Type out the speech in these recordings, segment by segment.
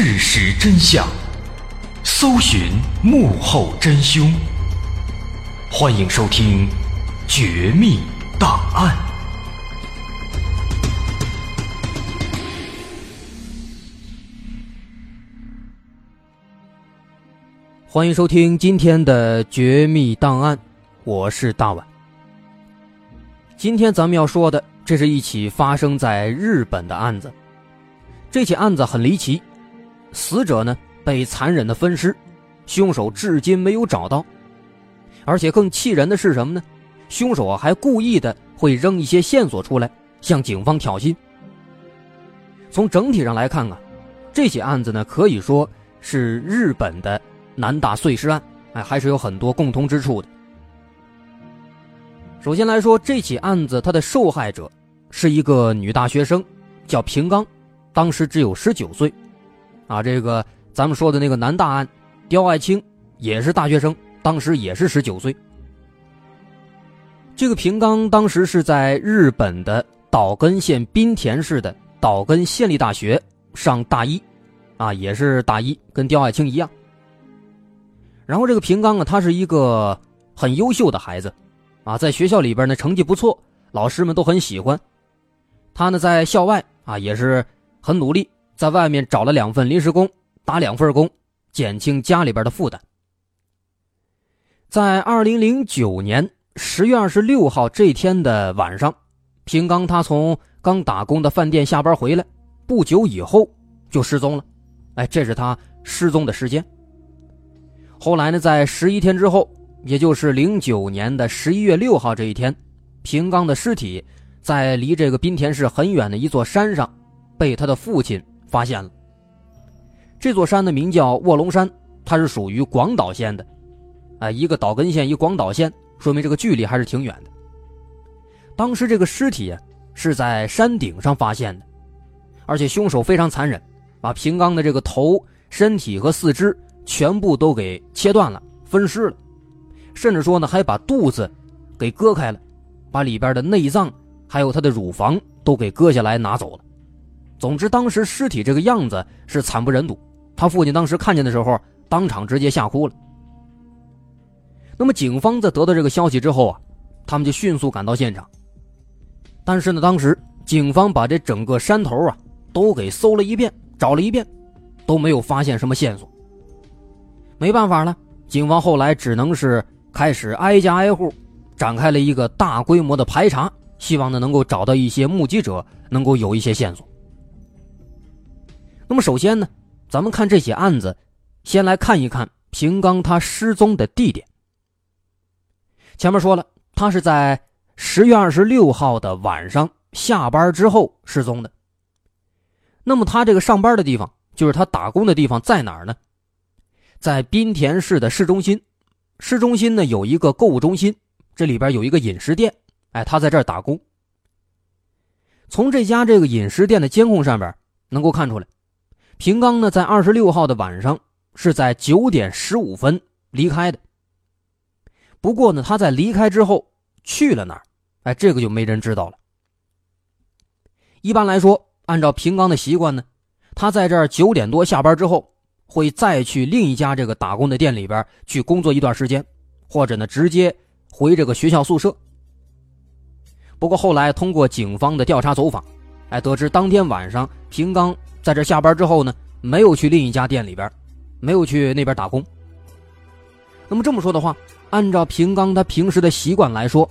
事实真相，搜寻幕后真凶。欢迎收听《绝密档案》。欢迎收听今天的《绝密档案》，我是大碗。今天咱们要说的，这是一起发生在日本的案子。这起案子很离奇，死者呢被残忍的分尸，凶手至今没有找到，而且更气人的是什么呢？凶手啊还故意的会扔一些线索出来，向警方挑衅。从整体上来看啊，这起案子呢可以说是日本的南大碎尸案，哎，还是有很多共通之处的。首先来说，这起案子它的受害者是一个女大学生，叫平刚。当时只有十九岁，啊，这个咱们说的那个南大案，刁爱青也是大学生，当时也是十九岁。这个平冈当时是在日本的岛根县滨田市的岛根县立大学上大一，啊，也是大一，跟刁爱青一样。然后这个平冈啊，他是一个很优秀的孩子，啊，在学校里边呢成绩不错，老师们都很喜欢。他呢在校外啊也是。很努力，在外面找了两份临时工，打两份工，减轻家里边的负担。在二零零九年十月二十六号这天的晚上，平刚他从刚打工的饭店下班回来，不久以后就失踪了。哎，这是他失踪的时间。后来呢，在十一天之后，也就是零九年的十一月六号这一天，平刚的尸体在离这个滨田市很远的一座山上。被他的父亲发现了。这座山的名叫卧龙山，它是属于广岛县的，啊，一个岛根县，一广岛县，说明这个距离还是挺远的。当时这个尸体是在山顶上发现的，而且凶手非常残忍，把平刚的这个头、身体和四肢全部都给切断了、分尸了，甚至说呢还把肚子给割开了，把里边的内脏还有他的乳房都给割下来拿走了。总之，当时尸体这个样子是惨不忍睹。他父亲当时看见的时候，当场直接吓哭了。那么，警方在得到这个消息之后啊，他们就迅速赶到现场。但是呢，当时警方把这整个山头啊都给搜了一遍，找了一遍，都没有发现什么线索。没办法了，警方后来只能是开始挨家挨户展开了一个大规模的排查，希望呢能够找到一些目击者，能够有一些线索。那么首先呢，咱们看这起案子，先来看一看平刚他失踪的地点。前面说了，他是在。十月二十六号的晚上下班之后失踪的。那么他这个上班的地方，就是他打工的地方，在哪儿呢？在滨田市的市中心。市中心呢有一个购物中心，这里边有一个饮食店。哎，他在这儿打工。从这家这个饮食店的监控上边能够看出来，平刚呢在二十六号的晚上是在九点十五分离开的。不过呢，他在离开之后去了哪儿？哎，这个就没人知道了。一般来说，按照平刚的习惯呢，他在这儿九点多下班之后，会再去另一家这个打工的店里边去工作一段时间，或者呢直接回这个学校宿舍。不过后来通过警方的调查走访，哎，得知当天晚上平刚在这下班之后呢，没有去另一家店里边，没有去那边打工。那么这么说的话，按照平刚他平时的习惯来说。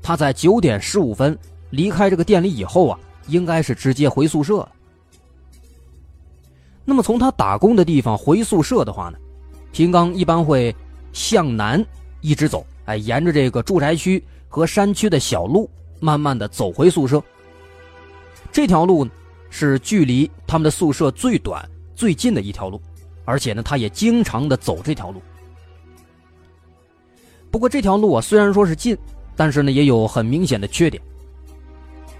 他在九点十五分离开这个店里以后啊，应该是直接回宿舍。那么从他打工的地方回宿舍的话呢，平刚一般会向南一直走，哎，沿着这个住宅区和山区的小路，慢慢的走回宿舍。这条路呢，是距离他们的宿舍最短、最近的一条路，而且呢，他也经常的走这条路。不过这条路啊，虽然说是近。但是呢，也有很明显的缺点。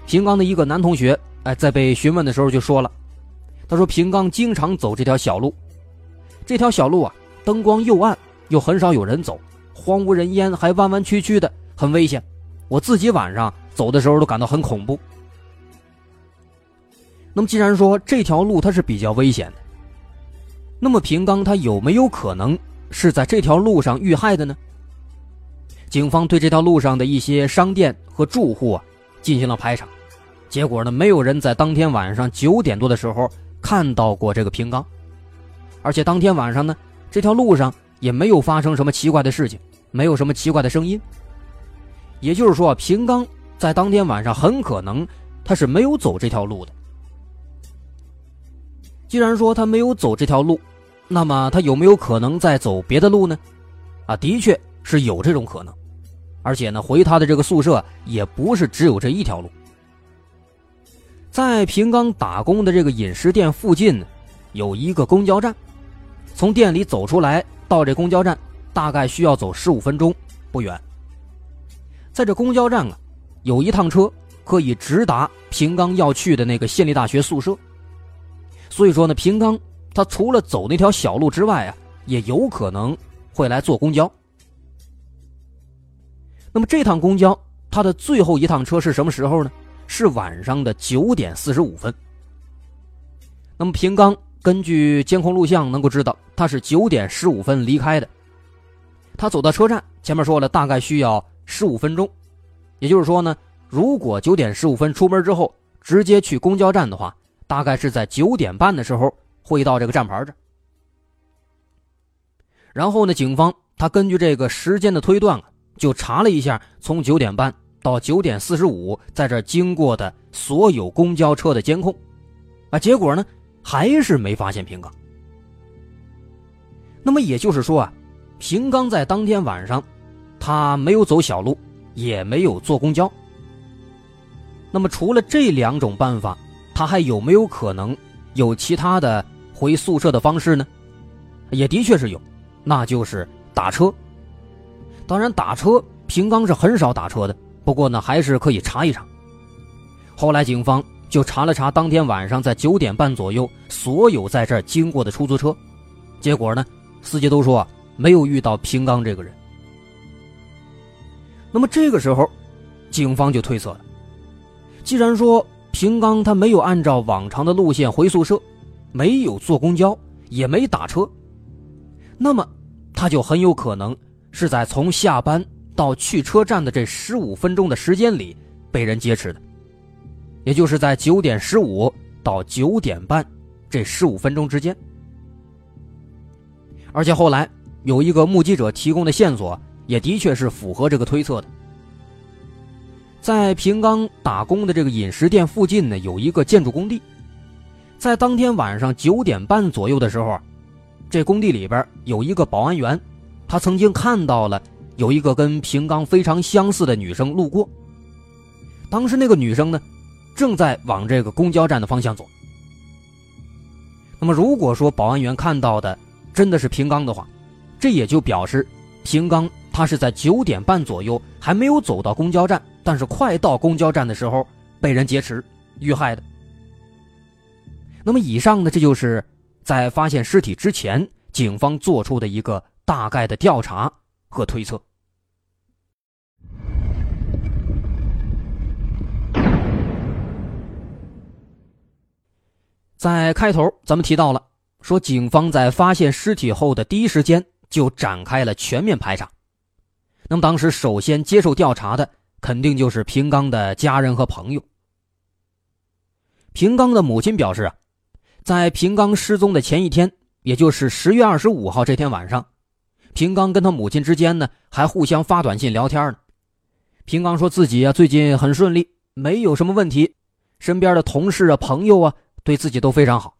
平刚的一个男同学，哎，在被询问的时候就说了，他说平刚经常走这条小路，这条小路啊，灯光又暗，又很少有人走，荒无人烟，还弯弯曲曲的，很危险。我自己晚上走的时候都感到很恐怖。那么，既然说这条路它是比较危险的，那么平刚他有没有可能是在这条路上遇害的呢？警方对这条路上的一些商店和住户啊进行了排查，结果呢，没有人在当天晚上九点多的时候看到过这个平刚，而且当天晚上呢，这条路上也没有发生什么奇怪的事情，没有什么奇怪的声音。也就是说，平刚在当天晚上很可能他是没有走这条路的。既然说他没有走这条路，那么他有没有可能再走别的路呢？啊，的确是有这种可能。而且呢，回他的这个宿舍也不是只有这一条路。在平刚打工的这个饮食店附近，有一个公交站，从店里走出来到这公交站，大概需要走十五分钟，不远。在这公交站啊，有一趟车可以直达平刚要去的那个县立大学宿舍。所以说呢，平刚他除了走那条小路之外啊，也有可能会来坐公交。那么这趟公交，它的最后一趟车是什么时候呢？是晚上的九点四十五分。那么平刚根据监控录像能够知道，他是九点十五分离开的。他走到车站前面说了，大概需要十五分钟。也就是说呢，如果九点十五分出门之后直接去公交站的话，大概是在九点半的时候会到这个站牌这。然后呢，警方他根据这个时间的推断啊。就查了一下，从九点半到九点四十五，在这经过的所有公交车的监控，啊，结果呢，还是没发现平刚。那么也就是说啊，平刚在当天晚上，他没有走小路，也没有坐公交。那么除了这两种办法，他还有没有可能有其他的回宿舍的方式呢？也的确是有，那就是打车。当然，打车平刚是很少打车的。不过呢，还是可以查一查。后来警方就查了查当天晚上在九点半左右所有在这儿经过的出租车，结果呢，司机都说没有遇到平刚这个人。那么这个时候，警方就推测了，既然说平刚他没有按照往常的路线回宿舍，没有坐公交，也没打车，那么他就很有可能是在从下班到去车站的这十五分钟的时间里被人劫持的，也就是在九点十五到九点半这十五分钟之间。而且后来有一个目击者提供的线索。也的确是符合这个推测的。在平冈打工的这个饮食店附近呢，有一个建筑工地。在当天晚上九点半左右的时候，这工地里边有一个保安员，他曾经看到了有一个跟平冈非常相似的女生路过。当时那个女生呢，正在往这个公交站的方向走。那么，如果说保安员看到的真的是平冈的话，这也就表示平冈。他是在九点半左右还没有走到公交站，但是快到公交站的时候被人劫持遇害的。那么以上呢，这就是在发现尸体之前，警方做出的一个大概的调查和推测。在开头咱们提到了，说警方在发现尸体后的第一时间就展开了全面排查。那么当时首先接受调查的肯定就是平刚的家人和朋友。平刚的母亲表示啊，在平刚失踪的前一天，也就是十月二十五号这天晚上，平刚跟他母亲之间呢还互相发短信聊天呢。平刚说自己啊最近很顺利，没有什么问题，身边的同事啊朋友啊对自己都非常好。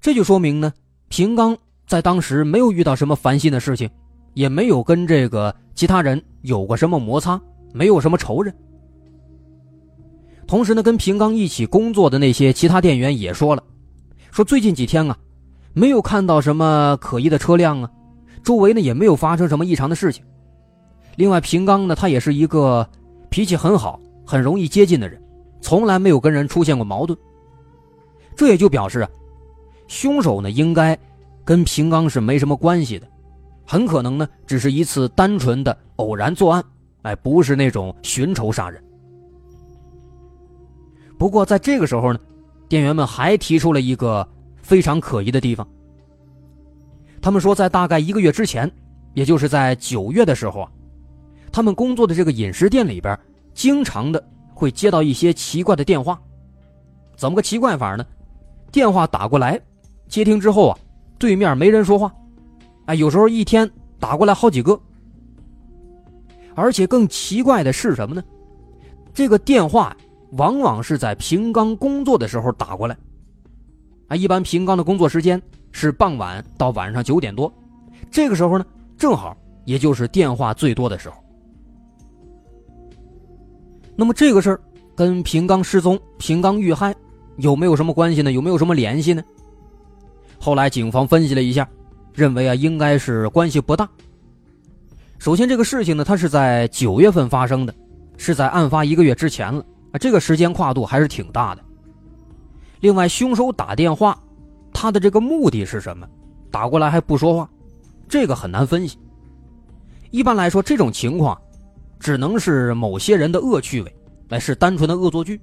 这就说明呢，平刚在当时没有遇到什么烦心的事情。也没有跟这个其他人有过什么摩擦，没有什么仇人。同时呢，跟平刚一起工作的那些其他店员也说了，说最近几天啊，没有看到什么可疑的车辆啊，周围呢也没有发生什么异常的事情。另外，平刚呢，他也是一个脾气很好、很容易接近的人，从来没有跟人出现过矛盾。这也就表示啊，凶手呢应该跟平刚是没什么关系的。很可能呢，只是一次单纯的偶然作案，哎，不是那种寻仇杀人。不过在这个时候呢，店员们还提出了一个非常可疑的地方。他们说，在大概一个月之前，也就是在九月的时候啊，他们工作的这个饮食店里边，经常的会接到一些奇怪的电话。怎么个奇怪法呢？电话打过来，接听之后啊，对面没人说话。哎，有时候一天打过来好几个，而且更奇怪的是什么呢？这个电话往往是在平刚工作的时候打过来。啊，一般平刚的工作时间是傍晚到晚上九点多，这个时候呢，正好也就是电话最多的时候。那么这个事儿跟平刚失踪、平刚遇害有没有什么关系呢？有没有什么联系呢？后来警方分析了一下。认为啊，应该是关系不大。首先，这个事情呢，它是在九月份发生的，是在案发一个月之前了啊，这个时间跨度还是挺大的。另外，凶手打电话，他的这个目的是什么？打过来还不说话，这个很难分析。一般来说，这种情况只能是某些人的恶趣味，来是单纯的恶作剧。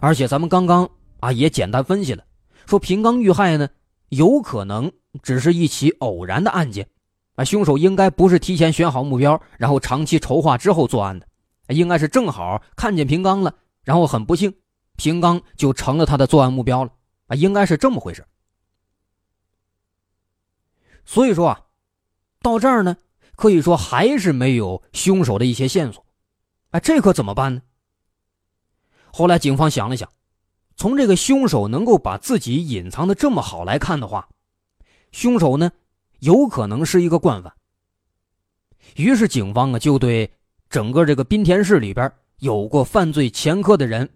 而且，咱们刚刚啊也简单分析了，说平刚遇害呢，有可能。只是一起偶然的案件，啊，凶手应该不是提前选好目标，然后长期筹划之后作案的，应该是正好看见平刚了，然后很不幸，平刚就成了他的作案目标了，啊，应该是这么回事。所以说啊，到这儿呢，可以说还是没有凶手的一些线索，哎，这可怎么办呢？后来警方想了想，从这个凶手能够把自己隐藏的这么好来看的话。凶手呢，有可能是一个惯犯。于是警方啊，就对整个这个滨田市里边有过犯罪前科的人，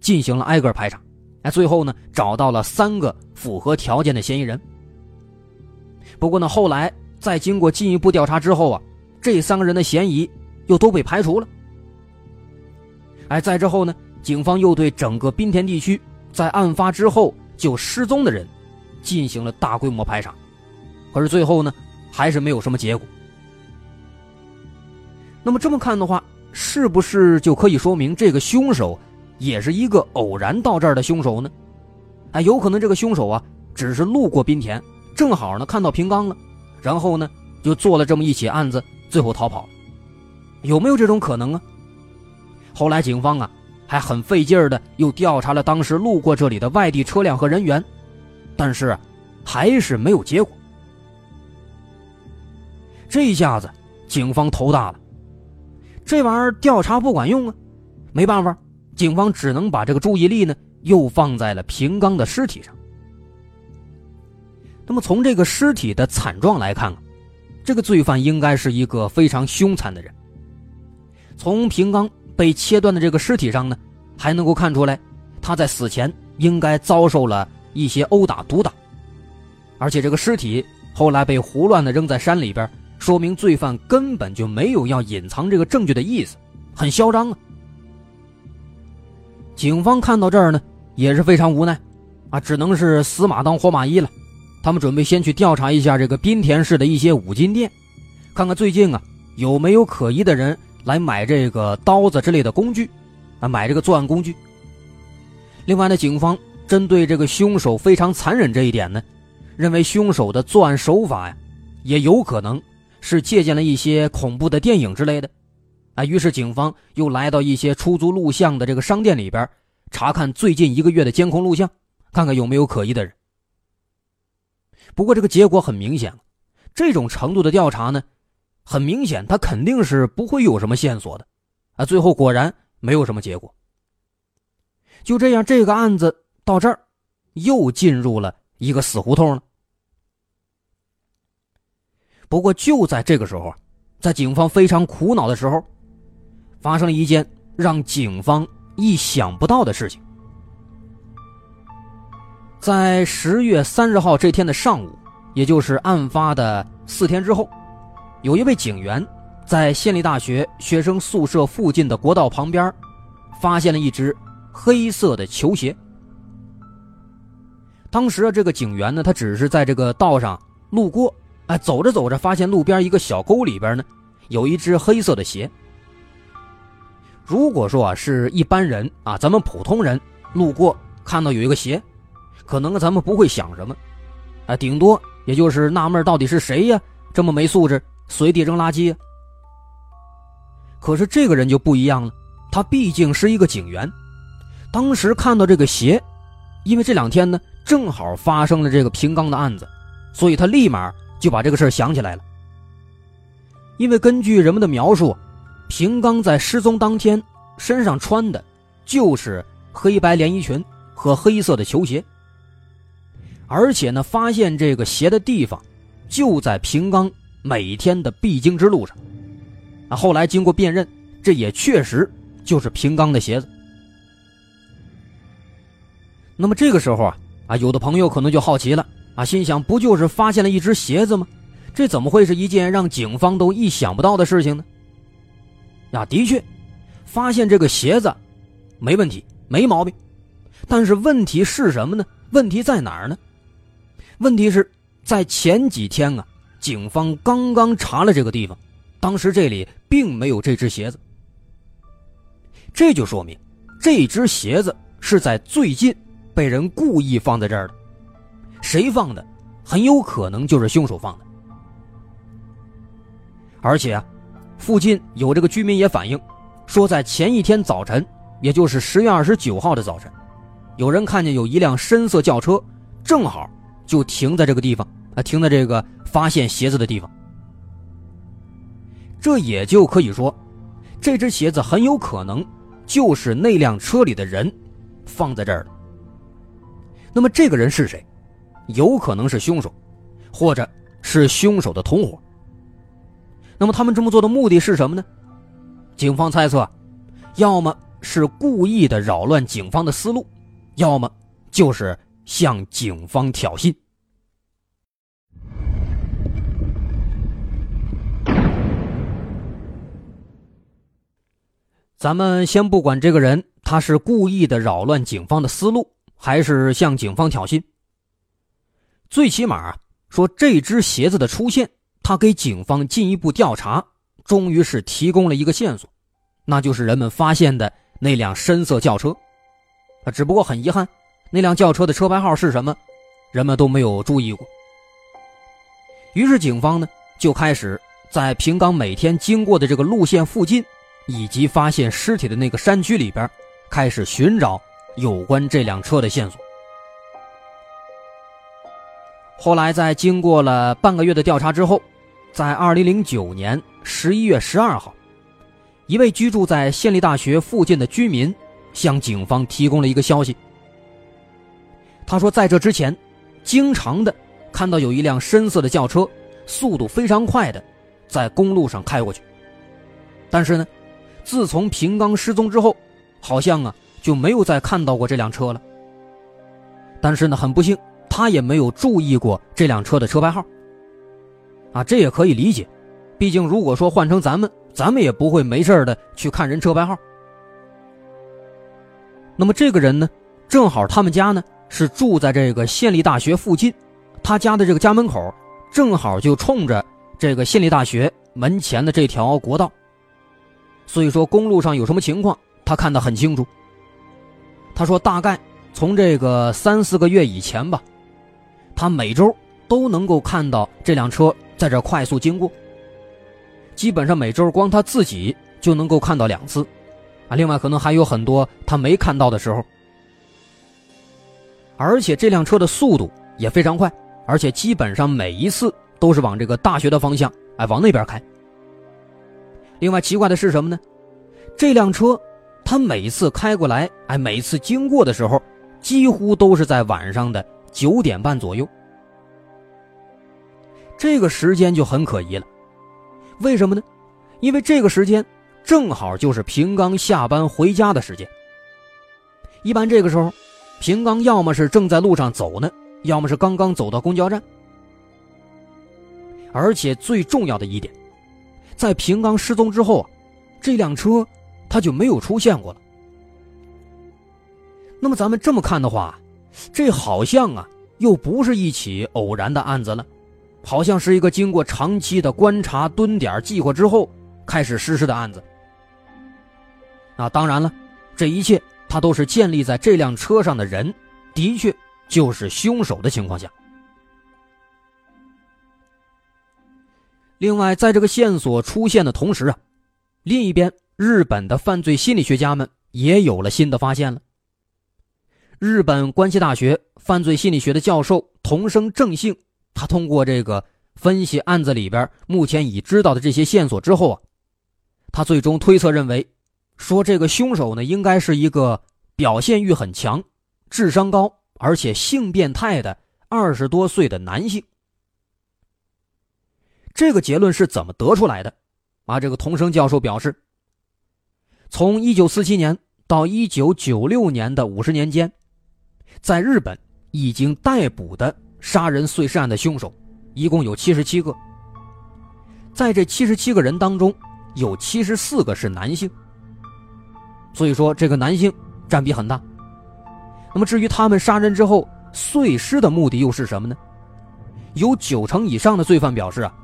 进行了挨个排查。哎，最后呢，找到了三个符合条件的嫌疑人。不过呢，后来在经过进一步调查之后啊，这三个人的嫌疑又都被排除了。哎，在之后呢，警方又对整个滨田地区在案发之后就失踪的人进行了大规模排查，可是最后呢，还是没有什么结果。那么这么看的话，是不是就可以说明这个凶手也是一个偶然到这儿的凶手呢？哎，有可能这个凶手啊，只是路过滨田，正好呢看到平冈了，然后呢就做了这么一起案子，最后逃跑。有没有这种可能啊？后来警方啊还很费劲儿的又调查了当时路过这里的外地车辆和人员，但是还是没有结果。这一下子警方头大了。这玩意儿调查不管用啊，没办法，警方只能把这个注意力呢又放在了平刚的尸体上。那么从这个尸体的惨状来看啊，这个罪犯应该是一个非常凶残的人。从平刚被切断的这个尸体上呢，还能够看出来，他在死前应该遭受了一些殴打、毒打，而且这个尸体后来被胡乱的扔在山里边。说明罪犯根本就没有要隐藏这个证据的意思，很嚣张啊！警方看到这儿呢，也是非常无奈，啊，只能是死马当活马医了。他们准备先去调查一下这个滨田市的一些五金店，看看最近啊有没有可疑的人来买这个刀子之类的工具，啊，买这个作案工具。另外呢，警方针对这个凶手非常残忍这一点呢，认为凶手的作案手法呀，也有可能。是借鉴了一些恐怖的电影之类的，啊，于是警方又来到一些出租录像的这个商店里边，查看最近一个月的监控录像，看看有没有可疑的人。不过这个结果很明显，这种程度的调查呢，很明显他肯定是不会有什么线索的，啊，最后果然没有什么结果。就这样，这个案子到这儿，又进入了一个死胡同了。不过就在这个时候，在警方非常苦恼的时候，发生了一件让警方意想不到的事情。在十月三十号这天的上午，也就是案发的四天之后，有一位警员在县立大学学生宿舍附近的国道旁边，发现了一只黑色的球鞋。当时啊，这个警员呢，他只是在这个道上路过。哎，走着走着，发现路边一个小沟里边呢，有一只黑色的鞋。如果说啊是一般人啊，咱们普通人路过看到有一个鞋，可能咱们不会想什么，啊，顶多也就是纳闷到底是谁呀，这么没素质，随地扔垃圾。可是这个人就不一样了，他毕竟是一个警员，当时看到这个鞋，因为这两天呢正好发生了这个平刚的案子，所以他立马。就把这个事儿想起来了，因为根据人们的描述，平刚在失踪当天身上穿的，就是黑白连衣裙和黑色的球鞋，而且呢，发现这个鞋的地方就在平刚每天的必经之路上。啊，后来经过辨认，这也确实就是平刚的鞋子。那么这个时候啊，啊，有的朋友可能就好奇了。啊，心想不就是发现了一只鞋子吗？这怎么会是一件让警方都意想不到的事情呢？呀，的确，发现这个鞋子没问题，没毛病。但是问题是什么呢？问题在哪儿呢？问题是在前几天啊，警方刚刚查了这个地方，当时这里并没有这只鞋子。这就说明，这只鞋子是在最近被人故意放在这儿的。谁放的，很有可能就是凶手放的。而且啊，附近有这个居民也反映，说在前一天早晨，也就是十月二十九号的早晨，有人看见有一辆深色轿车，正好就停在这个地方，啊，停在这个发现鞋子的地方。这也就可以说，这只鞋子很有可能就是那辆车里的人放在这儿的。那么这个人是谁？有可能是凶手，或者是凶手的同伙。那么他们这么做的目的是什么呢？警方猜测，要么是故意的扰乱警方的思路，要么就是向警方挑衅。咱们先不管这个人他是故意的扰乱警方的思路，还是向警方挑衅。最起码说这只鞋子的出现，他给警方进一步调查，终于是提供了一个线索，那就是人们发现的那辆深色轿车。啊，只不过很遗憾，那辆轿车的车牌号是什么，人们都没有注意过。于是警方呢就开始在平冈每天经过的这个路线附近，以及发现尸体的那个山区里边，开始寻找有关这辆车的线索。后来，在经过了半个月的调查之后，在二零零九年十一月十二号，一位居住在县立大学附近的居民向警方提供了一个消息。他说，在这之前，经常的看到有一辆深色的轿车，速度非常快的，在公路上开过去。但是呢，自从平刚失踪之后，好像啊就没有再看到过这辆车了。但是呢，很不幸。他也没有注意过这辆车的车牌号，啊，这也可以理解，毕竟如果说换成咱们，咱们也不会没事的去看人车牌号。那么这个人呢，正好他们家呢是住在这个县立大学附近，他家的这个家门口正好就冲着这个县立大学门前的这条国道，所以说公路上有什么情况，他看得很清楚。他说大概从这个三四个月以前吧。他每周都能够看到这辆车在这快速经过，基本上每周光他自己就能够看到两次，啊，另外可能还有很多他没看到的时候。而且这辆车的速度也非常快，而且基本上每一次都是往这个大学的方向，哎，往那边开。另外奇怪的是什么呢？这辆车，他每次开过来，哎，每次经过的时候，几乎都是在晚上的。九点半左右，这个时间就很可疑了。为什么呢？因为这个时间正好就是平刚下班回家的时间。一般这个时候，平刚要么是正在路上走呢，要么是刚刚走到公交站。而且最重要的一点，在平刚失踪之后啊，这辆车他就没有出现过了。那么咱们这么看的话。这好像啊，又不是一起偶然的案子了，好像是一个经过长期的观察、蹲点、计划之后开始实施的案子。那，当然了，这一切他都是建立在这辆车上的人的确就是凶手的情况下。另外，在这个线索出现的同时啊，另一边日本的犯罪心理学家们也有了新的发现了。日本关西大学犯罪心理学的教授同生正幸，他通过这个分析案子里边目前已知道的这些线索之后啊，他最终推测认为，说这个凶手呢应该是一个表现欲很强、智商高而且性变态的二十多岁的男性。这个结论是怎么得出来的？啊，这个同生教授表示，从一九四七年到一九九六年的五十年间。在日本已经逮捕的杀人碎尸案的凶手，一共有七十七个。在这七十七个人当中，有七十四个是男性。所以说，这个男性占比很大。那么，至于他们杀人之后碎尸的目的又是什么呢？有九成以上的罪犯表示啊，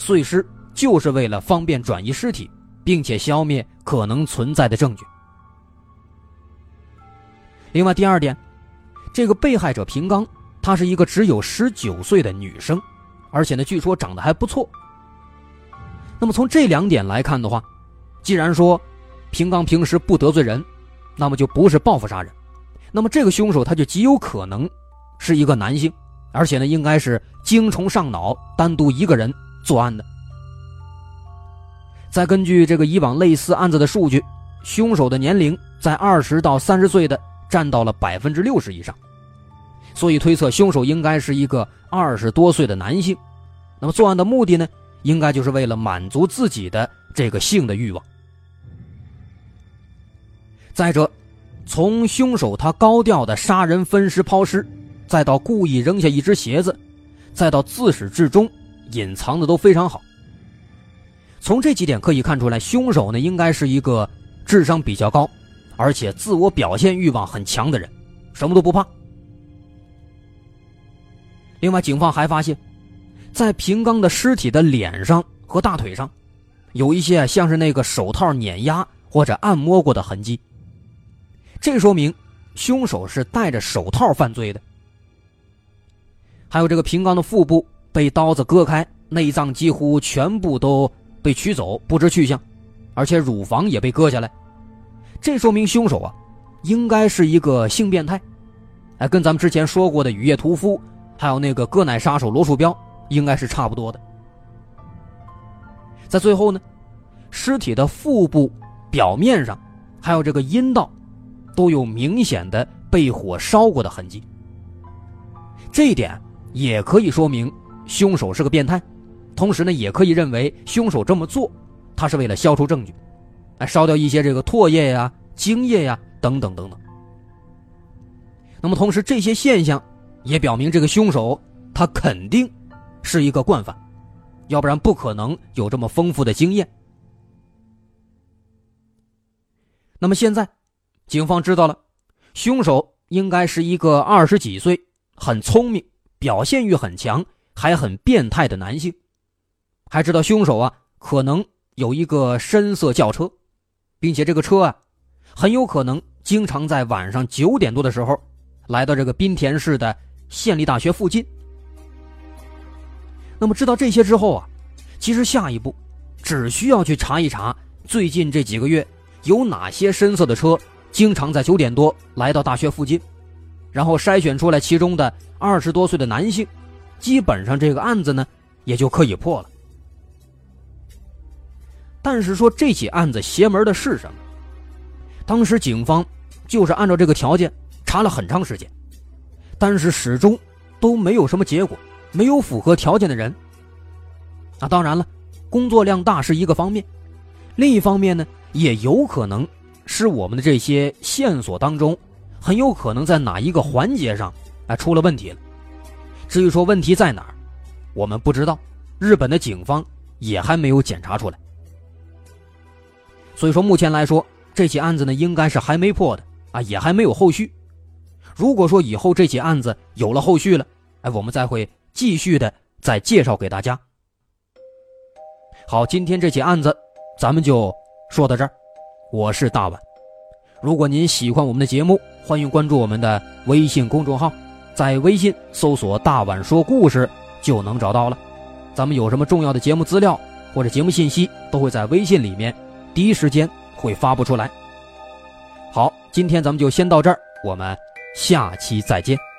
碎尸就是为了方便转移尸体，并且消灭可能存在的证据。另外，第二点。这个被害者平刚，她是一个只有十九岁的女生，而且呢，据说长得还不错。那么从这两点来看的话，既然说平刚平时不得罪人，那么就不是报复杀人，那么这个凶手他就极有可能是一个男性，而且呢，应该是精虫上脑，单独一个人作案的。再根据这个以往类似案子的数据，凶手的年龄在二十到三十岁的。占到了百分之六十以上，所以推测凶手应该是一个二十多岁的男性。那么作案的目的呢，应该就是为了满足自己的这个性的欲望。再者，从凶手他高调的杀人、分尸、抛尸，再到故意扔下一只鞋子，再到自始至终隐藏的都非常好。从这几点可以看出来，凶手呢应该是一个智商比较高，而且自我表现欲望很强的人，什么都不怕。另外，警方还发现，在平刚的尸体的脸上和大腿上，有一些像是那个手套碾压或者按摩过的痕迹。这说明凶手是戴着手套犯罪的。还有这个平刚的腹部被刀子割开，内脏几乎全部都被取走，不知去向，而且乳房也被割下来。这说明凶手啊，应该是一个性变态，哎，跟咱们之前说过的雨夜屠夫。还有那个割奶杀手罗树标，应该是差不多的。在最后呢，尸体的腹部表面上，还有这个阴道，都有明显的被火烧过的痕迹。这一点也可以说明凶手是个变态，同时呢，也可以认为凶手这么做，他是为了消除证据，来烧掉一些这个唾液呀、精液呀等等等等。那么，同时这些现象。也表明这个凶手他肯定是一个惯犯，要不然不可能有这么丰富的经验。那么现在，警方知道了，凶手应该是一个二十几岁、很聪明、表现欲很强、还很变态的男性，还知道凶手啊可能有一个深色轿车，并且这个车啊很有可能经常在晚上九点多的时候来到这个滨田市的。县立大学附近。那么知道这些之后啊，其实下一步只需要去查一查最近这几个月有哪些深色的车经常在九点多来到大学附近，然后筛选出来其中的二十多岁的男性，基本上这个案子呢也就可以破了。但是说这起案子邪门的是什么？当时警方就是按照这个条件查了很长时间。但是始终都没有什么结果，没有符合条件的人。那当然了，工作量大是一个方面，另一方面呢，也有可能是我们的这些线索当中，很有可能在哪一个环节上啊出了问题了。至于说问题在哪儿，我们不知道，日本的警方也还没有检查出来。所以说，目前来说，这起案子呢，应该是还没破的啊，也还没有后续。如果说以后这起案子有了后续了，哎，我们再会继续的再介绍给大家。好，今天这起案子咱们就说到这儿。我是大碗，如果您喜欢我们的节目，欢迎关注我们的微信公众号，在微信搜索“大碗说故事”就能找到了。咱们有什么重要的节目资料或者节目信息，都会在微信里面第一时间会发布出来。好，今天咱们就先到这儿，我们。下期再见。